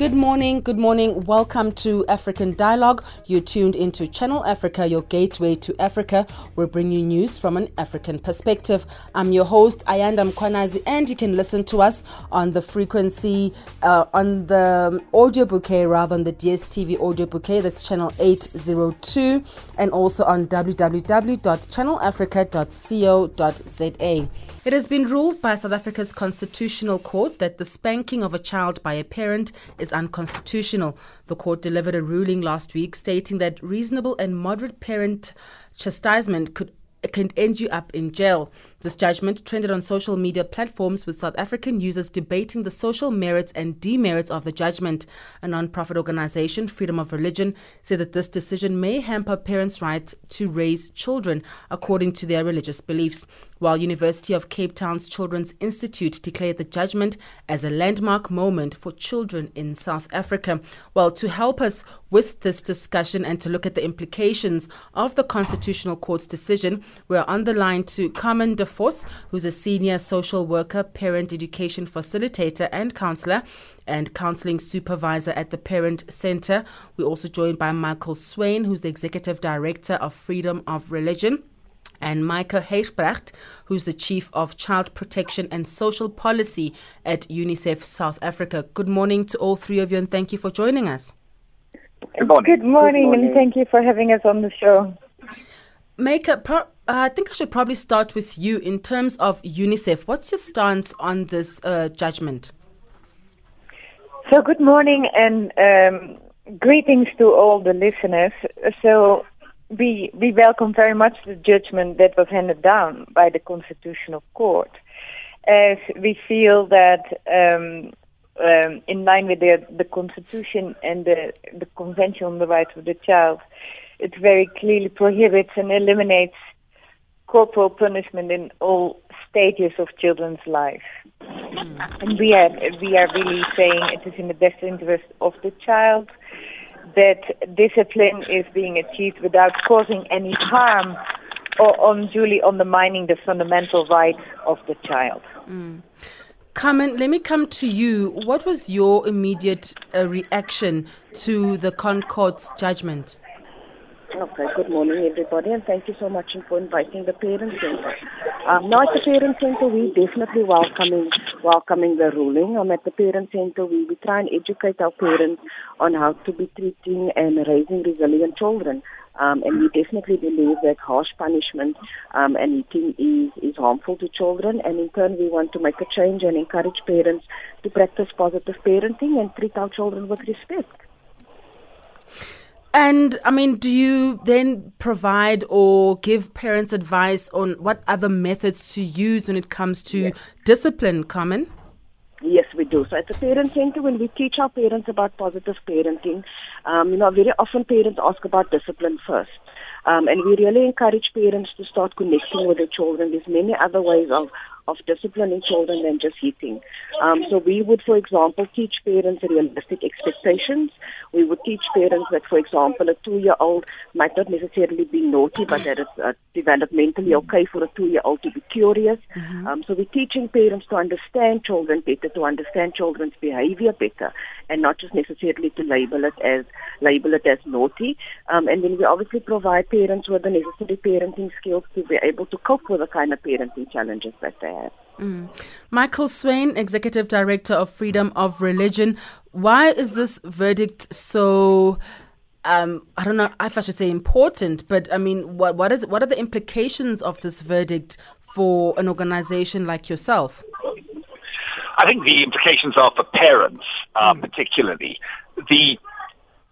Good morning, good morning. Welcome to African Dialogue. You're tuned into Channel Africa, your gateway to Africa. We're bringing you news from an African perspective. I'm your host, Ayanda Mkwanazi, and you can listen to us on the frequency, uh, on the audio bouquet, rather than the DSTV audio bouquet, that's channel 802, and also on www.channelafrica.co.za. It has been ruled by South Africa's Constitutional Court that the spanking of a child by a parent is unconstitutional. The court delivered a ruling last week stating that reasonable and moderate parent chastisement could can end you up in jail. This judgment trended on social media platforms with South African users debating the social merits and demerits of the judgment. A non-profit organization, Freedom of Religion, said that this decision may hamper parents' right to raise children according to their religious beliefs, while University of Cape Town's Children's Institute declared the judgment as a landmark moment for children in South Africa. Well, to help us with this discussion and to look at the implications of the Constitutional Court's decision, we're on the line to Carmen De Vos, who's a senior social worker, parent education facilitator, and counselor, and counseling supervisor at the Parent Center. We're also joined by Michael Swain, who's the executive director of Freedom of Religion and Michael Huijbreg, who's the Chief of Child Protection and Social Policy at UNICEF South Africa. Good morning to all three of you, and thank you for joining us. Good morning. Good morning, Good morning. and thank you for having us on the show. Micah, pro- uh, I think I should probably start with you in terms of UNICEF. What's your stance on this uh, judgment? So, good morning and um, greetings to all the listeners. So, we we welcome very much the judgment that was handed down by the Constitutional Court, as we feel that. Um, um, in line with the, the Constitution and the, the Convention on the Rights of the Child, it very clearly prohibits and eliminates corporal punishment in all stages of children's life. Mm. And we are we are really saying it is in the best interest of the child that discipline is being achieved without causing any harm or unduly undermining the fundamental rights of the child. Mm. Carmen, let me come to you. What was your immediate uh, reaction to the ConCourt's judgment? Okay, good morning everybody and thank you so much for inviting the Parent Center. Um, now at the Parent Center we definitely welcoming welcoming the ruling. Um, at the Parent Center we, we try and educate our parents on how to be treating and raising resilient children. Um, and we definitely believe that harsh punishment um, and eating is, is harmful to children. And in turn, we want to make a change and encourage parents to practice positive parenting and treat our children with respect. And I mean, do you then provide or give parents advice on what other methods to use when it comes to yes. discipline, Carmen? Yes, we do. So at the Parent Center, when we teach our parents about positive parenting, um, you know, very often parents ask about discipline first. Um, and we really encourage parents to start connecting with their children. There's many other ways of, of disciplining children than just hitting. Um, so we would, for example, teach parents realistic expectations. We would teach parents that, for example, a two-year-old might not necessarily be naughty, but that it's uh, developmentally okay for a two-year-old to be curious. Mm-hmm. Um, so we're teaching parents to understand children better, to understand children's behavior better, and not just necessarily to label it as label it as naughty. Um, and then we obviously provide parents with the necessary parenting skills to be able to cope with the kind of parenting challenges that they have. Mm. Michael Swain, Executive Director of Freedom of Religion. Why is this verdict so? Um, I don't know if I should say important, but I mean, what what is what are the implications of this verdict for an organization like yourself? I think the implications are for parents, uh, mm. particularly. The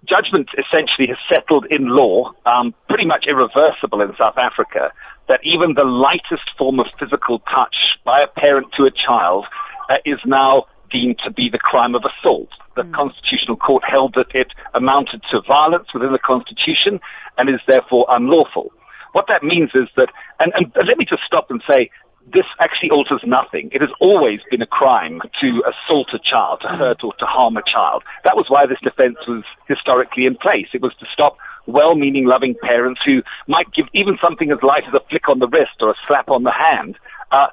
judgment essentially has settled in law, um, pretty much irreversible in South Africa, that even the lightest form of physical touch by a parent to a child uh, is now deemed to be the crime of assault. The mm. Constitutional Court held that it amounted to violence within the Constitution and is therefore unlawful. What that means is that, and, and let me just stop and say, this actually alters nothing. It has always been a crime to assault a child, to hurt or to harm a child. That was why this defense was historically in place. It was to stop well-meaning, loving parents who might give even something as light as a flick on the wrist or a slap on the hand. Uh,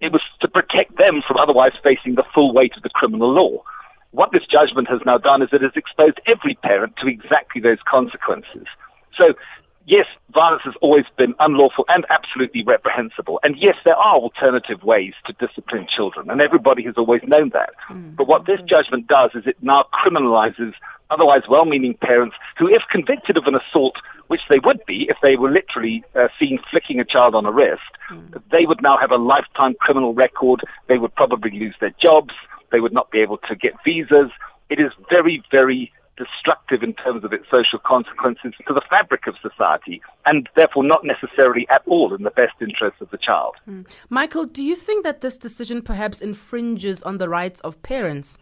it was to protect them from otherwise facing the full weight of the criminal law. What this judgment has now done is it has exposed every parent to exactly those consequences. So yes, violence has always been unlawful and absolutely reprehensible. And yes, there are alternative ways to discipline children, and everybody has always known that. Mm-hmm. But what this judgment does is it now criminalizes otherwise well meaning parents who, if convicted of an assault, which they would be if they were literally uh, seen flicking a child on a wrist, mm. they would now have a lifetime criminal record. They would probably lose their jobs. They would not be able to get visas. It is very, very destructive in terms of its social consequences to the fabric of society and therefore not necessarily at all in the best interests of the child. Mm. Michael, do you think that this decision perhaps infringes on the rights of parents?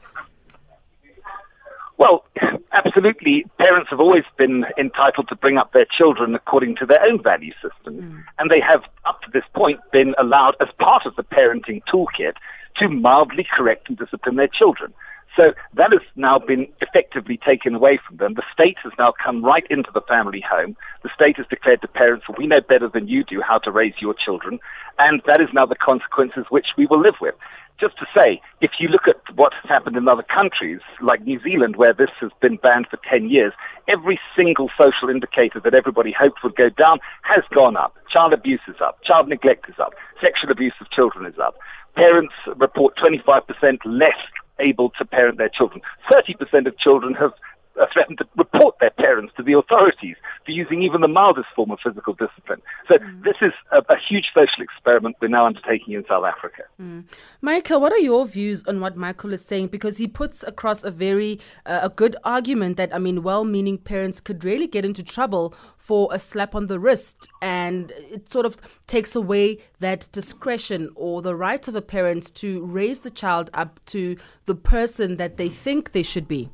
Well, absolutely. Parents have always been entitled to bring up their children according to their own value system. Mm. And they have, up to this point, been allowed, as part of the parenting toolkit, to mildly correct and discipline their children. So that has now been effectively taken away from them. The state has now come right into the family home. The state has declared to parents, we know better than you do how to raise your children. And that is now the consequences which we will live with. Just to say, if you look at what has happened in other countries, like New Zealand, where this has been banned for 10 years, every single social indicator that everybody hoped would go down has gone up. Child abuse is up. Child neglect is up. Sexual abuse of children is up. Parents report 25% less able to parent their children. 30% of children have threatened to report their parents to the authorities for using even the mildest form of physical discipline. So mm. this is a, a, huge social experiment we're now undertaking in South Africa. Mm. Michael, what are your views on what Michael is saying? Because he puts across a very uh, a good argument that I mean, well-meaning parents could really get into trouble for a slap on the wrist, and it sort of takes away that discretion or the right of a parent to raise the child up to the person that they think they should be.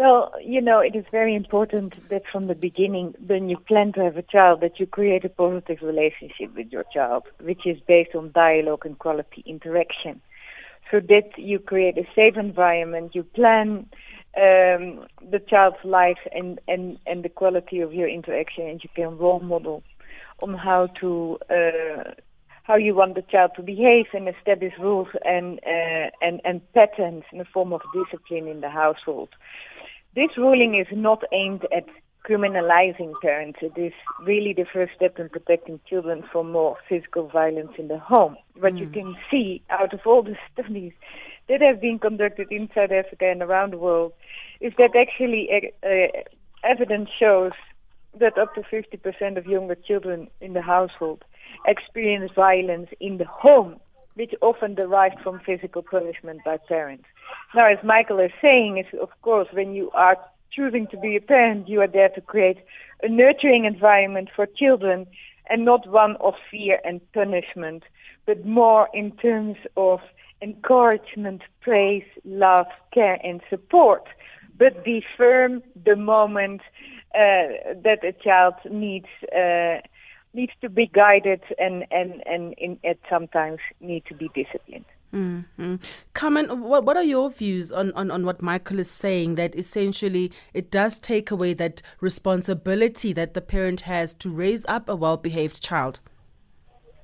Well, you know, it is very important that from the beginning, when you plan to have a child, that you create a positive relationship with your child, which is based on dialogue and quality interaction. So that you create a safe environment, you plan um, the child's life and, and, and the quality of your interaction, and you can role model on how to uh, how you want the child to behave and establish rules and uh, and and patterns in the form of discipline in the household. This ruling is not aimed at criminalizing parents. It is really the first step in protecting children from more physical violence in the home. What mm. you can see out of all the studies that have been conducted in South Africa and around the world is that actually uh evidence shows that up to 50% of younger children in the household experience violence in the home, which often derives from physical punishment by parents. Now, as Michael is saying, of course when you are choosing to be a parent, you are there to create a nurturing environment for children and not one of fear and punishment, but more in terms of encouragement, praise, love, care, and support. But be firm the moment uh, that a child needs uh, needs to be guided and and and in, at sometimes need to be disciplined. Mm-hmm. Carmen, what, what are your views on, on, on what Michael is saying that essentially it does take away that responsibility that the parent has to raise up a well behaved child?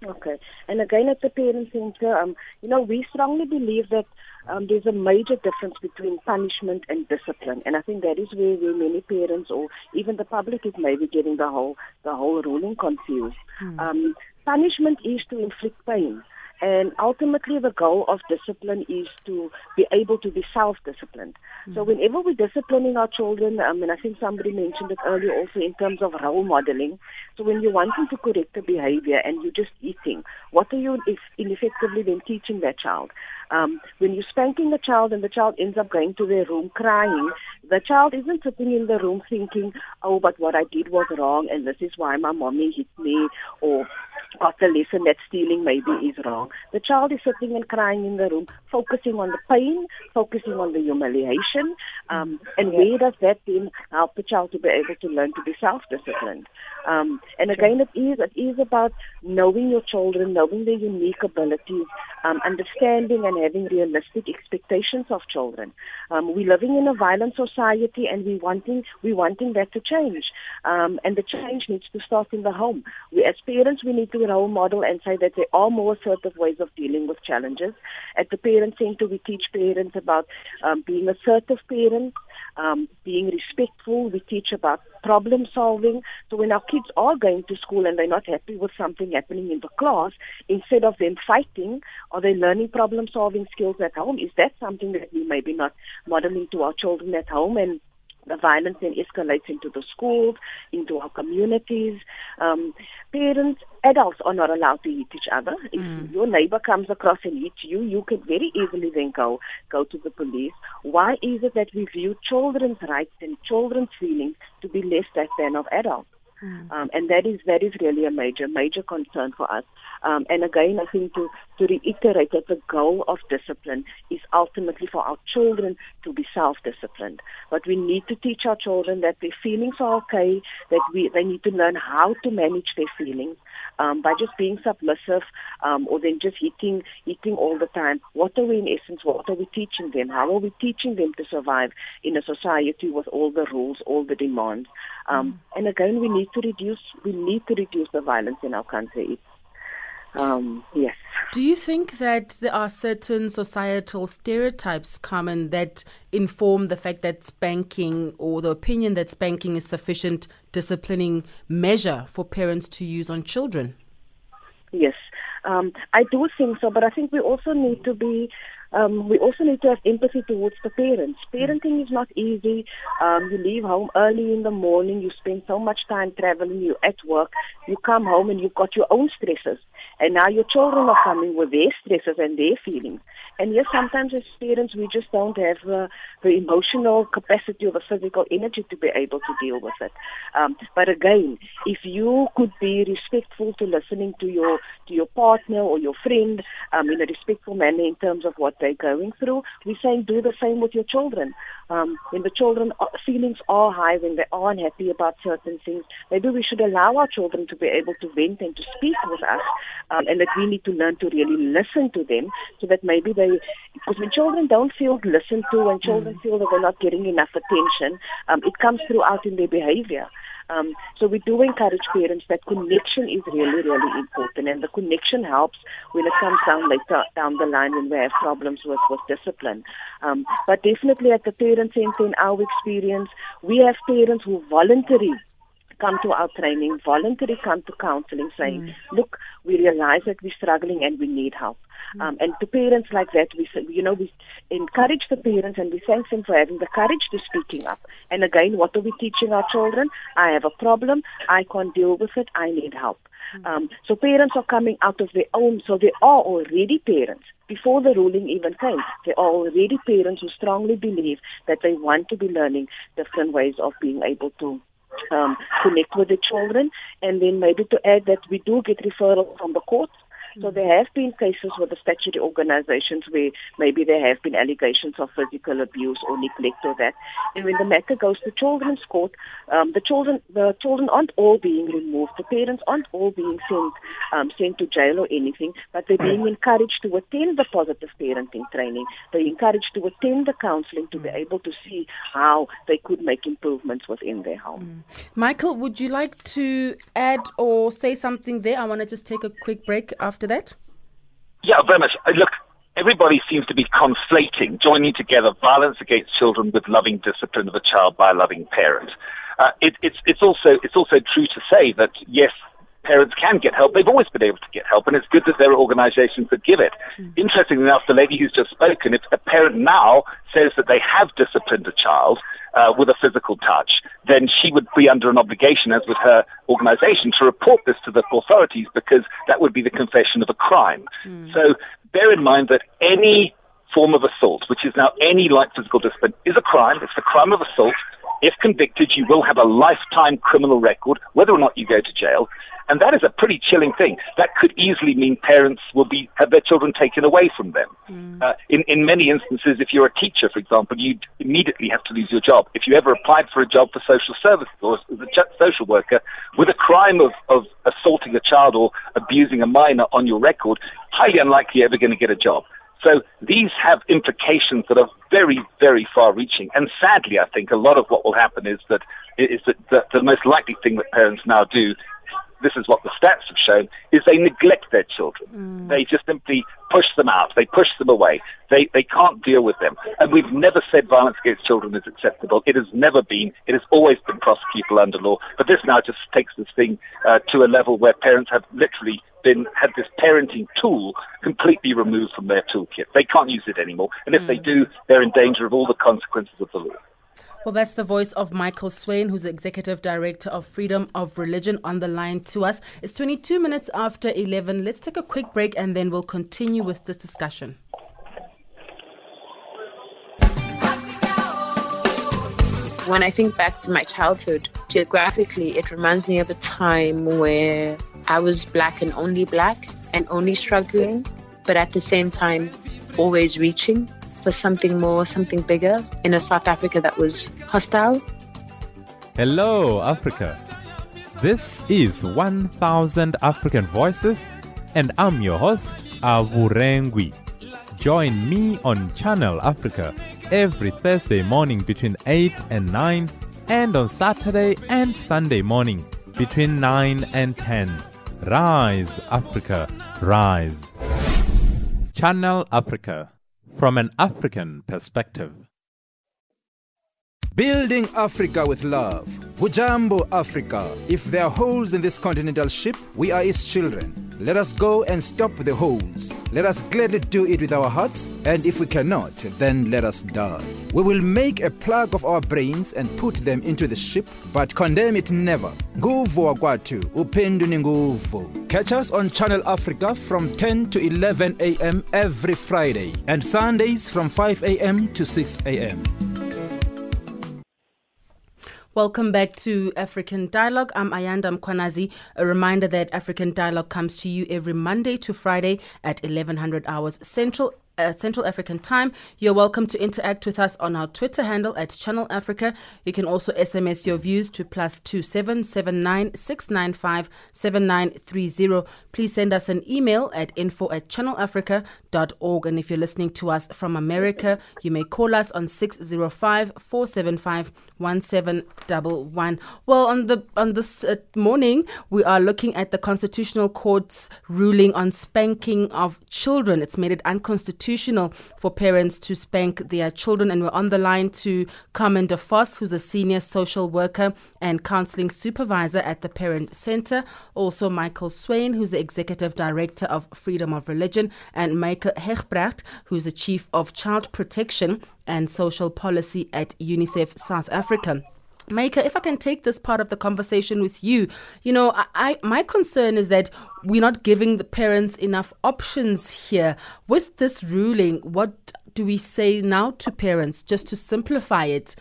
Okay. And again, at the Parent Center, um, you know, we strongly believe that um, there's a major difference between punishment and discipline. And I think that is where, where many parents or even the public is maybe getting the whole, the whole ruling confused. Hmm. Um, punishment is to inflict pain. And ultimately, the goal of discipline is to be able to be self-disciplined. Mm-hmm. So whenever we're disciplining our children, I mean, I think somebody mentioned it earlier also in terms of role modeling. So when you're wanting to correct the behavior and you're just eating, what are you if ineffectively then teaching that child? Um, when you're spanking a child and the child ends up going to their room crying, the child isn't sitting in the room thinking, oh, but what I did was wrong and this is why my mommy hit me or got the lesson that stealing maybe is wrong. The child is sitting and crying in the room, focusing on the pain, focusing on the humiliation, um, and where does that then help the child to be able to learn to be self-disciplined? Um, and again, it is it is about knowing your children, knowing their unique abilities, um, understanding and having realistic expectations of children. Um, we're living in a violent society, and we wanting we wanting that to change. Um, and the change needs to start in the home. We, as parents, we need to role model and say that there are more assertive ways of dealing with challenges. At the Parent Center, we teach parents about um, being assertive parents, um, being respectful. We teach about problem solving. So when our kids are going to school and they're not happy with something happening in the class, instead of them fighting, are they learning problem solving skills at home? Is that something that we maybe not modeling to our children at home and the violence then escalates into the schools, into our communities. Um, parents, adults are not allowed to hit each other. If mm. your neighbor comes across and hits you, you could very easily then go go to the police. Why is it that we view children's rights and children's feelings to be less than of adults? Mm. Um, and that is that is really a major major concern for us. Um, and again, I think to to reiterate that the goal of discipline is ultimately for our children to be self-disciplined. But we need to teach our children that their feelings are okay, that we they need to learn how to manage their feelings. Um, by just being submissive um, or then just eating, eating all the time. What are we in essence? What are we teaching them? How are we teaching them to survive in a society with all the rules, all the demands? Um. And again, we need to reduce we need to reduce the violence in our country. Um, yes. Do you think that there are certain societal stereotypes common that inform the fact that spanking or the opinion that spanking is sufficient disciplining measure for parents to use on children? Yes, um, I do think so, but I think we also need to be um, we also need to have empathy towards the parents. Parenting is not easy. Um, you leave home early in the morning, you spend so much time traveling, you're at work, you come home and you've got your own stresses. And now your children are coming with their stresses and their feelings. And yes, sometimes as parents, we just don't have uh, the emotional capacity or the physical energy to be able to deal with it. Um, but again, if you could be respectful to listening to your to your partner or your friend um, in a respectful manner in terms of what they're going through, we're saying do the same with your children. Um, when the children are, uh, feelings are high, when they are unhappy about certain things, maybe we should allow our children to be able to vent and to speak with us, um, and that we need to learn to really listen to them, so that maybe they because when children don't feel listened to, when children mm. feel that they're not getting enough attention, um, it comes throughout in their behavior. Um, so we do encourage parents that connection is really, really important, and the connection helps when it comes down later down the line when we have problems with with discipline. Um, but definitely at the parent center, in our experience, we have parents who voluntarily come to our training, voluntarily come to counseling, saying, mm. "Look, we realize that we're struggling and we need help." Um, and to parents like that, we you know we encourage the parents and we thank them for having the courage to speaking up. And again, what are we teaching our children? I have a problem. I can't deal with it. I need help. Mm-hmm. Um, so parents are coming out of their own. So they are already parents before the ruling even came. They are already parents who strongly believe that they want to be learning different ways of being able to um, connect with the children. And then maybe to add that we do get referrals from the courts so there have been cases with the statutory organizations where maybe there have been allegations of physical abuse or neglect or that. And when the matter goes to children's court, um, the children the children aren't all being removed. The parents aren't all being sent um, sent to jail or anything, but they're being encouraged to attend the positive parenting training. They're encouraged to attend the counseling to be able to see how they could make improvements within their home. Mm. Michael, would you like to add or say something there? I want to just take a quick break after after that? Yeah, very much. Uh, look, everybody seems to be conflating, joining together violence against children with loving discipline of a child by a loving parent. Uh, it, it's, it's, also, it's also true to say that, yes, parents can get help. They've always been able to get help, and it's good that there are organizations that give it. Mm. Interestingly enough, the lady who's just spoken, if a parent now says that they have disciplined a child, uh, with a physical touch, then she would be under an obligation, as with her organization, to report this to the authorities because that would be the confession of a crime. Mm. So bear in mind that any form of assault, which is now any light physical discipline, is a crime. It's the crime of assault. If convicted, you will have a lifetime criminal record, whether or not you go to jail. And that is a pretty chilling thing. That could easily mean parents will be, have their children taken away from them. Mm. Uh, in, in many instances, if you're a teacher, for example, you'd immediately have to lose your job. If you ever applied for a job for social services or as a social worker with a crime of, of assaulting a child or abusing a minor on your record, highly unlikely you're ever going to get a job. So these have implications that are very, very far-reaching. And sadly, I think a lot of what will happen is that is that, that the most likely thing that parents now do this is what the stats have shown, is they neglect their children. Mm. They just simply push them out. They push them away. They, they can't deal with them. And we've never said violence against children is acceptable. It has never been. It has always been prosecutable under law. But this now just takes this thing uh, to a level where parents have literally been, had this parenting tool completely removed from their toolkit. They can't use it anymore. And if mm. they do, they're in danger of all the consequences of the law. Well, that's the voice of Michael Swain, who's Executive Director of Freedom of Religion, on the line to us. It's 22 minutes after 11. Let's take a quick break and then we'll continue with this discussion. When I think back to my childhood, geographically, it reminds me of a time where I was black and only black and only struggling, but at the same time, always reaching for something more, something bigger in a South Africa that was hostile. Hello, Africa. This is 1000 African Voices, and I'm your host, Avurengwi. Join me on Channel Africa every Thursday morning between 8 and 9, and on Saturday and Sunday morning between 9 and 10. Rise, Africa, rise. Channel Africa from an African perspective. Building Africa with love. Hujambo Africa. If there are holes in this continental ship, we are its children. Let us go and stop the holes. Let us gladly do it with our hearts, and if we cannot, then let us die. We will make a plug of our brains and put them into the ship, but condemn it never. Nguvu wakwatu, upendu nguvu. Catch us on Channel Africa from 10 to 11 a.m. every Friday, and Sundays from 5 a.m. to 6 a.m. Welcome back to African Dialogue. I'm Ayanda Mkwanazi. A reminder that African Dialogue comes to you every Monday to Friday at 1100 hours Central uh, Central African time. You're welcome to interact with us on our Twitter handle at Channel Africa. You can also SMS your views to plus two seven seven nine six nine five seven nine three zero. Please send us an email at info at channelafrica.org. And if you're listening to us from America, you may call us on 605 475 1711. Well, on the on this uh, morning, we are looking at the Constitutional Court's ruling on spanking of children. It's made it unconstitutional constitutional for parents to spank their children. And we're on the line to Carmen de Vos, who's a senior social worker and counseling supervisor at the Parent Center. Also, Michael Swain, who's the executive director of Freedom of Religion, and Michael Huijbreg, who's the chief of child protection and social policy at UNICEF South Africa. Maker, if I can take this part of the conversation with you, you know, I, I, my concern is that we're not giving the parents enough options here. With this ruling, what do we say now to parents, just to simplify it?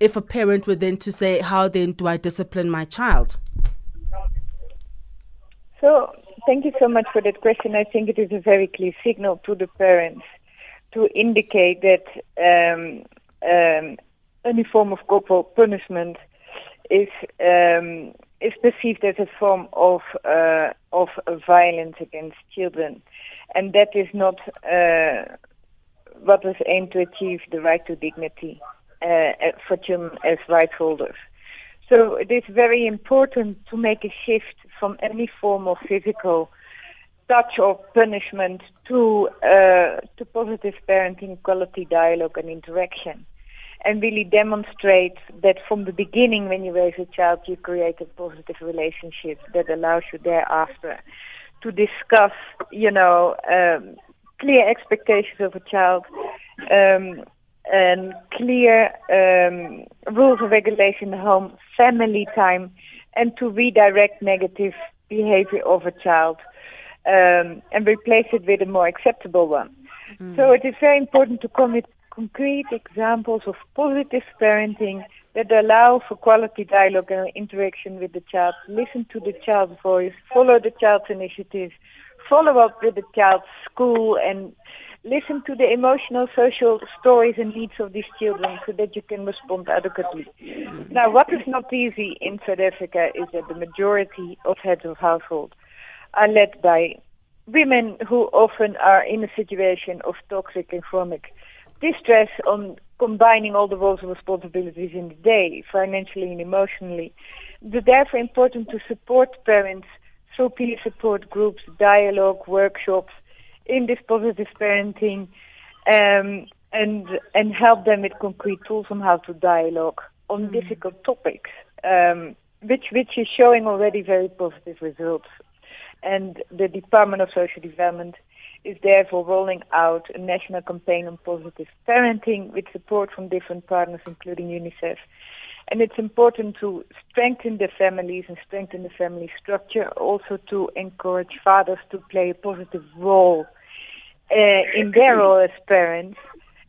If a parent were then to say, how then do I discipline my child? So, thank you so much for that question. I think it is a very clear signal to the parents to indicate that um, um, any form of corporal punishment is um, is perceived as a form of uh, of violence against children, and that is not uh, what is aimed to achieve the right to dignity uh, for children as rights holders. So it is very important to make a shift from any form of physical touch or punishment to uh, to positive parenting, quality dialogue, and interaction and really demonstrate that from the beginning when you raise a child you create a positive relationship that allows you thereafter to discuss you know um, clear expectations of a child um, and clear um, rules and regulation in the home family time and to redirect negative behavior of a child um, and replace it with a more acceptable one mm. so it is very important to commit concrete examples of positive parenting that allow for quality dialogue and interaction with the child, listen to the child's voice, follow the child's initiatives, follow up with the child's school and listen to the emotional, social stories and needs of these children so that you can respond adequately. Now, what is not easy in South Africa is that the majority of heads of household are led by women who often are in a situation of toxic and chronic distress on combining all the roles and responsibilities in the day, financially and emotionally. It's therefore important to support parents through peer support groups, dialogue, workshops, in this positive parenting, um, and and help them with concrete tools on how to dialogue on mm. difficult topics, um, which which is showing already very positive results. And the Department of Social Development is therefore rolling out a national campaign on positive parenting with support from different partners, including UNICEF. And it's important to strengthen the families and strengthen the family structure, also to encourage fathers to play a positive role uh, in their role as parents,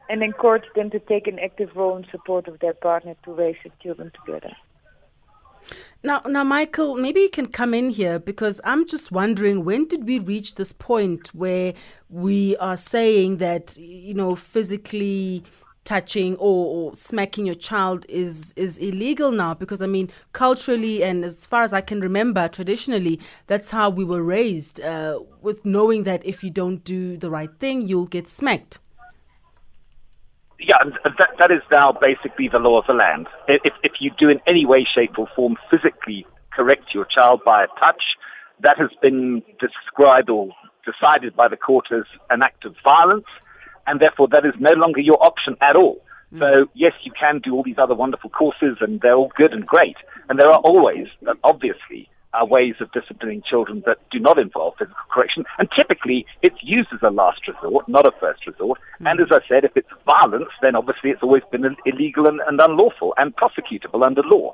and encourage them to take an active role in support of their partner to raise the children together. Now, now, Michael, maybe you can come in here because I'm just wondering when did we reach this point where we are saying that you know physically touching or, or, smacking your child is is illegal now? Because I mean culturally and as far as I can remember traditionally that's how we were raised uh, with knowing that if you don't do the right thing you'll get smacked yeah, that, that is now basically the law of the land. If, if you do in any way, shape, or form physically correct your child by a touch, that has been described or decided by the court as an act of violence, and therefore that is no longer your option at all. Mm. So, yes, you can do all these other wonderful courses, and they're all good and great. And there are always, obviously, uh, ways of disciplining children that do not involve physical correction. And typically, it's used as a last resort, not a first resort. Mm. And as I said, if it's violence, then obviously it's always been illegal and, and unlawful and prosecutable under law.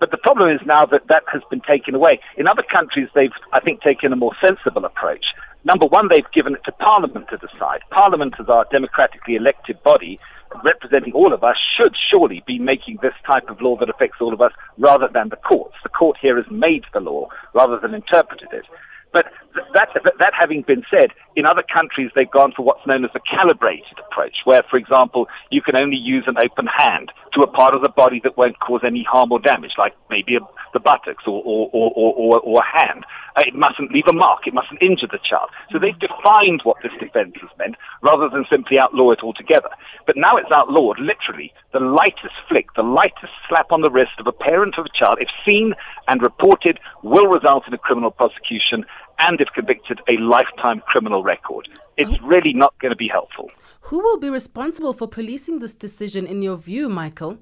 But the problem is now that that has been taken away. In other countries, they've, I think, taken a more sensible approach. Number one, they've given it to Parliament to decide. Parliament is our democratically elected body representing all of us should surely be making this type of law that affects all of us rather than the courts. The court here has made the law rather than interpreted it. But that, that having been said, in other countries they've gone for what's known as a calibrated approach, where, for example, you can only use an open hand to a part of the body that won't cause any harm or damage, like maybe a, the buttocks or, or, or, or, or a hand. Uh, it mustn't leave a mark. It mustn't injure the child. So they've defined what this defense has meant rather than simply outlaw it altogether. But now it's outlawed, literally, the lightest flick, the lightest slap on the wrist of a parent of a child, if seen and reported, will result in a criminal prosecution and, if convicted, a lifetime criminal record. It's oh. really not going to be helpful. Who will be responsible for policing this decision, in your view, Michael?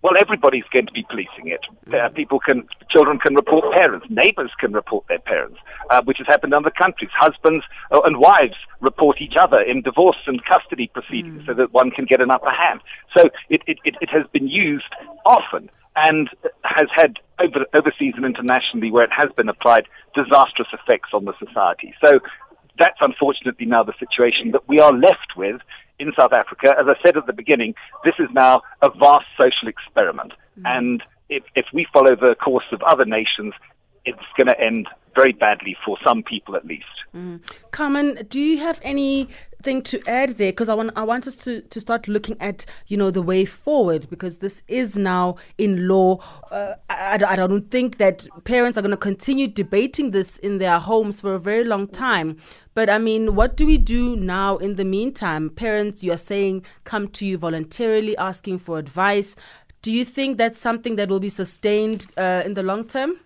Well, everybody's going to be policing it. Uh, people can, children can report parents, neighbors can report their parents, uh, which has happened in other countries. Husbands uh, and wives report each other in divorce and custody proceedings mm. so that one can get an upper hand. So it, it, it, it has been used often and has had over, overseas and internationally where it has been applied disastrous effects on the society. So that's unfortunately now the situation that we are left with in South Africa. As I said at the beginning, this is now a vast social experiment. Mm. And if, if we follow the course of other nations, it's going to end very badly for some people at least. Mm. Carmen, do you have anything to add there? Because I want I want us to, to start looking at you know the way forward because this is now in law. Uh, I, I don't think that parents are going to continue debating this in their homes for a very long time. But I mean, what do we do now in the meantime? Parents, you are saying, come to you voluntarily asking for advice. Do you think that's something that will be sustained uh, in the long term?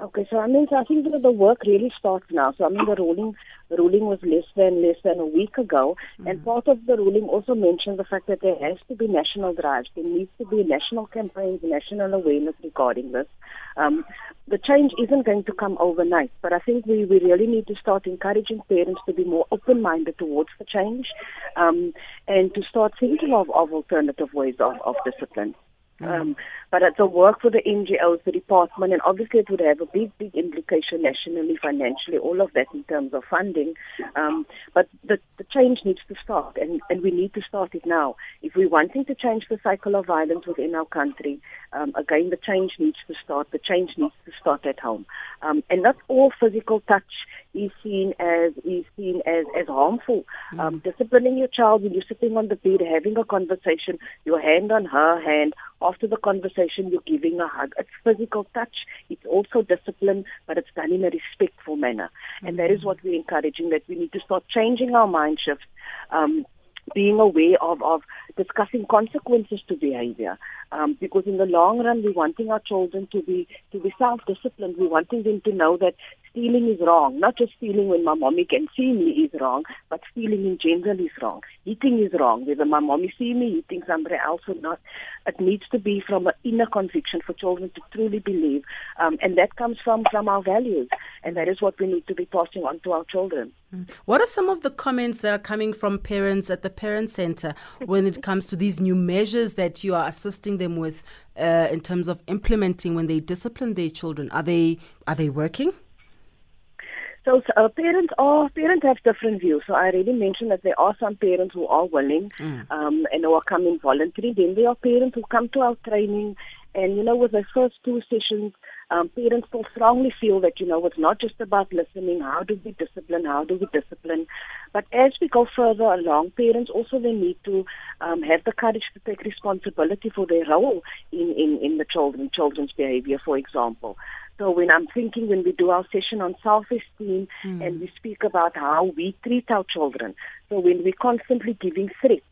Okay, so I mean, so I think that the work really starts now. So I mean, the ruling, ruling was less than less than a week ago, mm-hmm. and part of the ruling also mentioned the fact that there has to be national drives. There needs to be national campaigns, national awareness regarding this. Um, the change isn't going to come overnight, but I think we, we really need to start encouraging parents to be more open-minded towards the change, um, and to start thinking of, of alternative ways of, of discipline. Um, but it's a work for the NGOs, the department, and obviously it would have a big, big implication nationally, financially, all of that in terms of funding. Um, but the, the change needs to start, and, and we need to start it now. If we're wanting to change the cycle of violence within our country, um, again, the change needs to start. The change needs to start at home. Um, and not all physical touch is seen as is seen as, as harmful. Mm. Um, disciplining your child when you're sitting on the bed, having a conversation, your hand on her hand, after the conversation, you're giving a hug. It's physical touch. It's also discipline, but it's done in a respectful manner. Mm-hmm. And that is what we're encouraging, that we need to start changing our mind shift. Um, being aware of, of discussing consequences to behavior. Um, because in the long run, we're wanting our children to be to be self-disciplined. We're wanting them to know that stealing is wrong. Not just stealing when my mommy can see me is wrong, but stealing in general is wrong. Eating is wrong. Whether my mommy see me eating somewhere else or not, it needs to be from an inner conviction for children to truly believe, um, and that comes from from our values, and that is what we need to be passing on to our children. Mm. What are some of the comments that are coming from parents at the parent center when it comes to these new measures that you are assisting them with uh, in terms of implementing when they discipline their children? Are they are they working? So uh, parents are parents have different views. So I already mentioned that there are some parents who are willing mm. um, and who are coming voluntarily. Then there are parents who come to our training, and you know, with the first two sessions, um, parents still strongly feel that you know it's not just about listening. How do we discipline? How do we discipline? But as we go further along, parents also they need to um, have the courage to take responsibility for their role in in, in the children children's behavior, for example. So when I'm thinking when we do our session on self-esteem mm. and we speak about how we treat our children, so when we're constantly giving threats,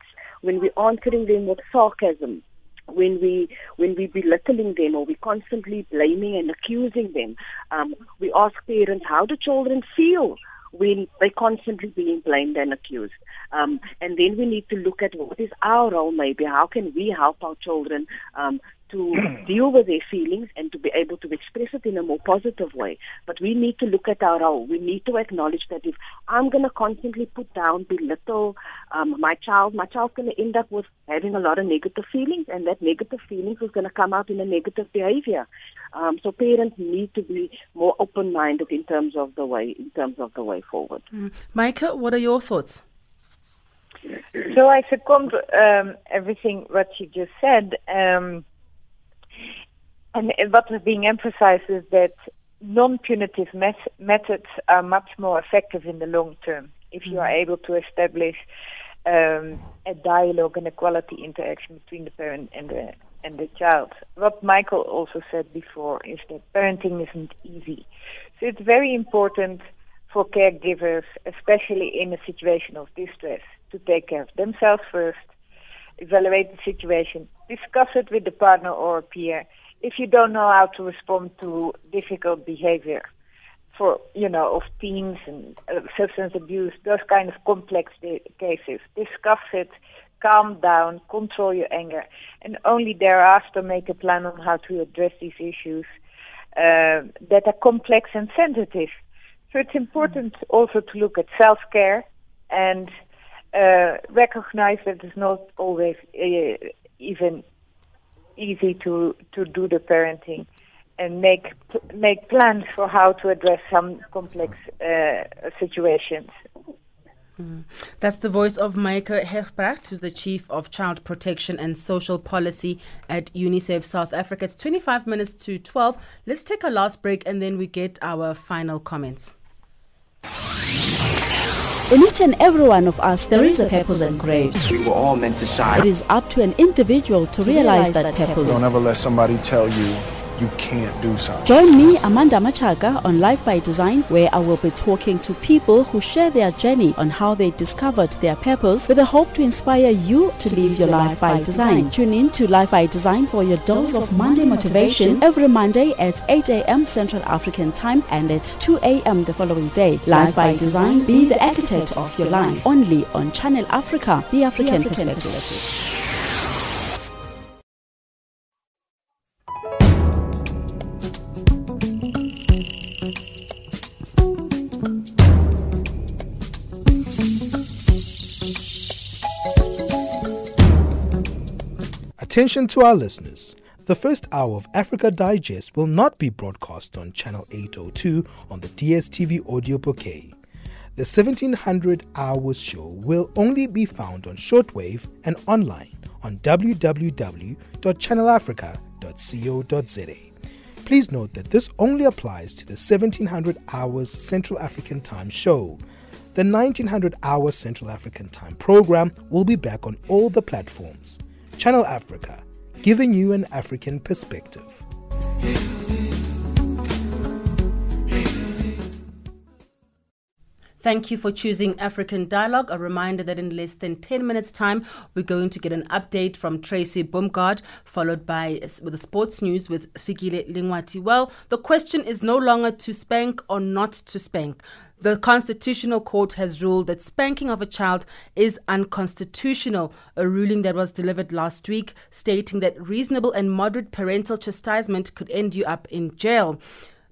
when we're answering them with sarcasm, when we when we belittling them or we constantly blaming and accusing them, um, we ask parents how do children feel when they're constantly being blamed and accused. Um, and then we need to look at what is our role maybe, how can we help our children um, to deal with their feelings and to be able to express it in a more positive way. But we need to look at our role. We need to acknowledge that if I'm going to constantly put down, belittle um, my child, my child's going to end up with having a lot of negative feelings, and that negative feelings is going to come out in a negative behavior. Um, so parents need to be more open-minded in terms of the way, in terms of the way forward. Mm. Micah, what are your thoughts? So I second um, everything what you just said. Um, and what is being emphasized is that non-punitive met- methods are much more effective in the long term if you are mm-hmm. able to establish um, a dialogue and a quality interaction between the parent and the and the child. What Michael also said before is that parenting isn't easy. So it's very important for caregivers, especially in a situation of distress, to take care of themselves first, evaluate the situation, discuss it with the partner or a peer, if you don't know how to respond to difficult behavior for you know of teens and uh, substance abuse, those kind of complex cases, discuss it, calm down, control your anger, and only thereafter make a plan on how to address these issues uh, that are complex and sensitive. So it's important mm-hmm. also to look at self care and uh, recognize that it's not always uh, even easy to to do the parenting and make make plans for how to address some complex uh, situations. Mm. That's the voice of Micah Huijbreg, who's the Chief of Child Protection and Social Policy at UNICEF South Africa. It's 25 minutes to 12. Let's take a last break and then we get our final comments. In each and every one of us, there is a purpose engraved. We were all meant to shine. It is up to an individual to, to realize, realize, that, that purpose. Don't ever let somebody tell you you can't do something. Join me, Amanda Machaga, on Life by Design, where I will be talking to people who share their journey on how they discovered their purpose with the hope to inspire you to, to live your life, by, by design. design. Tune in to Life by Design for your dose of Monday motivation every Monday at 8 a.m. Central African Time and at 2 a.m. the following day. Life by Design, be the architect of your life. Only on Channel Africa, the African, the African perspective. perspective. Attention to our listeners. The first hour of Africa Digest will not be broadcast on Channel 802 on the DSTV audio bouquet. The 1700 hours show will only be found on shortwave and online on www.channelafrica.co.za. Please note that this only applies to the 1700 hours Central African Time show. The 1900 hours Central African Time program will be back on all the platforms. Channel Africa, giving you an African perspective. Thank you for choosing African Dialogue. A reminder that in less than 10 minutes' time, we're going to get an update from Tracy Bumgard, followed by with the sports news with Fikile Lingwati. Well, the question is no longer to spank or not to spank. The Constitutional Court has ruled that spanking of a child is unconstitutional, a ruling that was delivered last week, stating that reasonable and moderate parental chastisement could end you up in jail.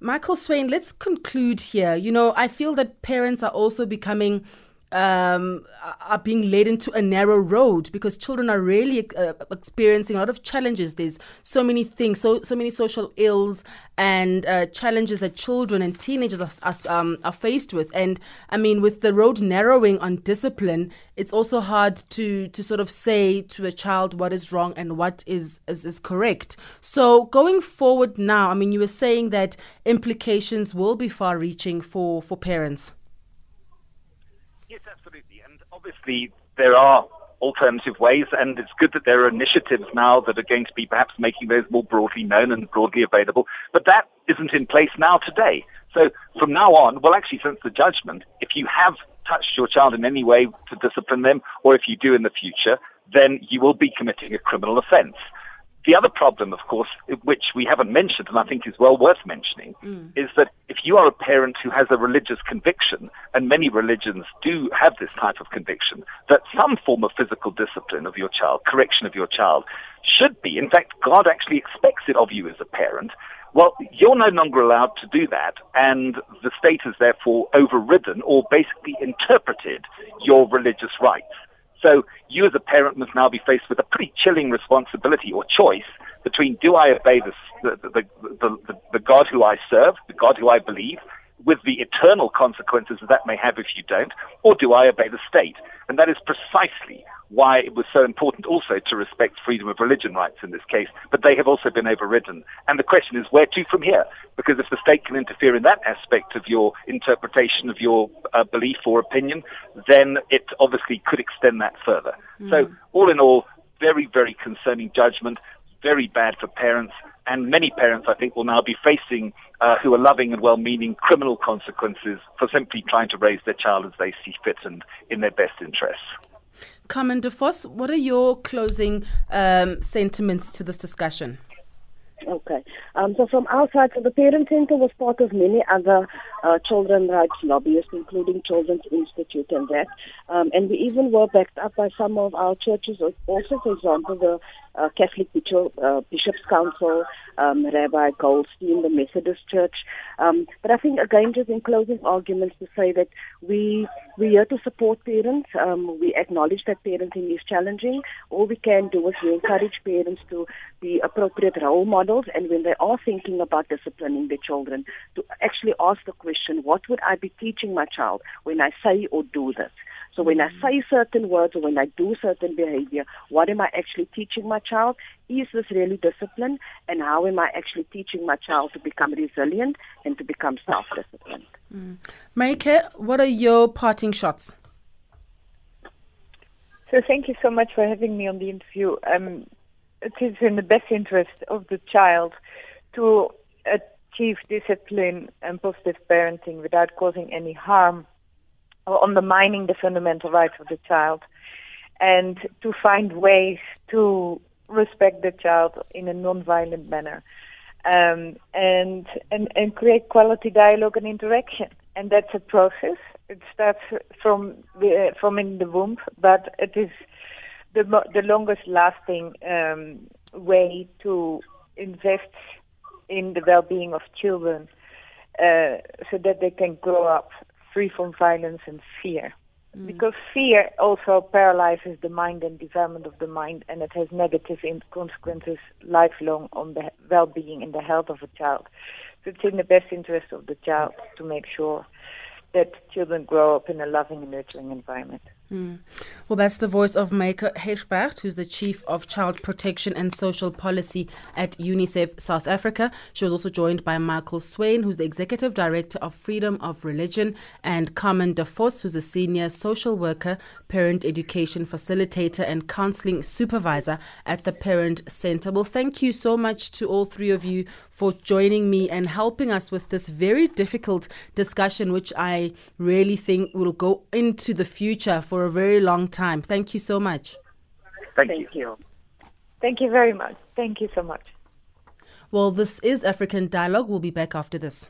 Michael Swain, let's conclude here. You know, I feel that parents are also becoming um, are being led into a narrow road because children are really uh, experiencing a lot of challenges. There's so many things, so so many social ills and uh, challenges that children and teenagers are, are, um, are faced with. And I mean, with the road narrowing on discipline, it's also hard to to sort of say to a child what is wrong and what is is, is correct. So going forward now, I mean, you were saying that implications will be far-reaching for for parents. Yes, absolutely. And obviously, there are alternative ways, and it's good that there are initiatives now that are going to be perhaps making those more broadly known and broadly available. But that isn't in place now today. So from now on, well, actually, since the judgment, if you have touched your child in any way to discipline them, or if you do in the future, then you will be committing a criminal offense. The other problem, of course, which we haven't mentioned and I think is well worth mentioning, mm. is that if you are a parent who has a religious conviction, and many religions do have this type of conviction, that some form of physical discipline of your child, correction of your child, should be, in fact, God actually expects it of you as a parent, well, you're no longer allowed to do that, and the state has therefore overridden or basically interpreted your religious rights. So you as a parent must now be faced with a pretty chilling responsibility or choice between do I obey the, the, the, the, the God who I serve, the God who I believe, with the eternal consequences that that may have if you don't, or do I obey the state? And that is precisely why it was so important also to respect freedom of religion rights in this case, but they have also been overridden. And the question is, where to from here? Because if the state can interfere in that aspect of your interpretation of your uh, belief or opinion, then it obviously could extend that further. Mm. So, all in all, very, very concerning judgment, very bad for parents, and many parents, I think, will now be facing, uh, who are loving and well-meaning, criminal consequences for simply trying to raise their child as they see fit and in their best interests. Carmen DeVos, what are your closing um, sentiments to this discussion? Okay. Um, so from our side, so the Parent Center was part of many other uh, children rights lobbyists, including Children's Institute and that. Um, and we even were backed up by some of our churches, also, for example, the uh, Catholic Bishop, uh, Bishops Council, um, Rabbi Goldstein, the Methodist Church. Um, but I think, again, just in closing arguments to say that we, we're here to support parents. Um, we acknowledge that parenting is challenging. All we can do is we encourage parents to be appropriate role models and when they are thinking about disciplining their children, to actually ask the question, what would I be teaching my child when I say or do this? So when I say certain words or when I do certain behavior, what am I actually teaching my child? Is this really discipline? And how am I actually teaching my child to become resilient and to become self-disciplined? Mm. Maryke, what are your parting shots? So thank you so much for having me on the interview. Um, it is in the best interest of the child to achieve discipline and positive parenting without causing any harm or undermining the fundamental rights of the child, and to find ways to respect the child in a non-violent manner, um, and, and and create quality dialogue and interaction. And that's a process. It starts from the, from in the womb, but it is the the longest lasting um, way to invest in the well-being of children, uh, so that they can grow up free from violence and fear. Mm. Because fear also paralyzes the mind and development of the mind, and it has negative consequences lifelong on the well-being and the health of a child. So it's in the best interest of the child to make sure that children grow up in a loving and nurturing environment. Mm. Well, that's the voice of Maryke Huijbreg, who's the Chief of Child Protection and Social Policy at UNICEF South Africa. She was also joined by Michael Swain, who's the Executive Director of Freedom of Religion, and Carmen De Vos, who's a Senior Social Worker, Parent Education Facilitator, and Counseling Supervisor at the Parent Center. Well, thank you so much to all three of you for joining me and helping us with this very difficult discussion, which I really think will go into the future for a very long time. Thank you so much. Thank, Thank you. Thank you very much. Thank you so much. Well, this is African Dialogue. We'll be back after this.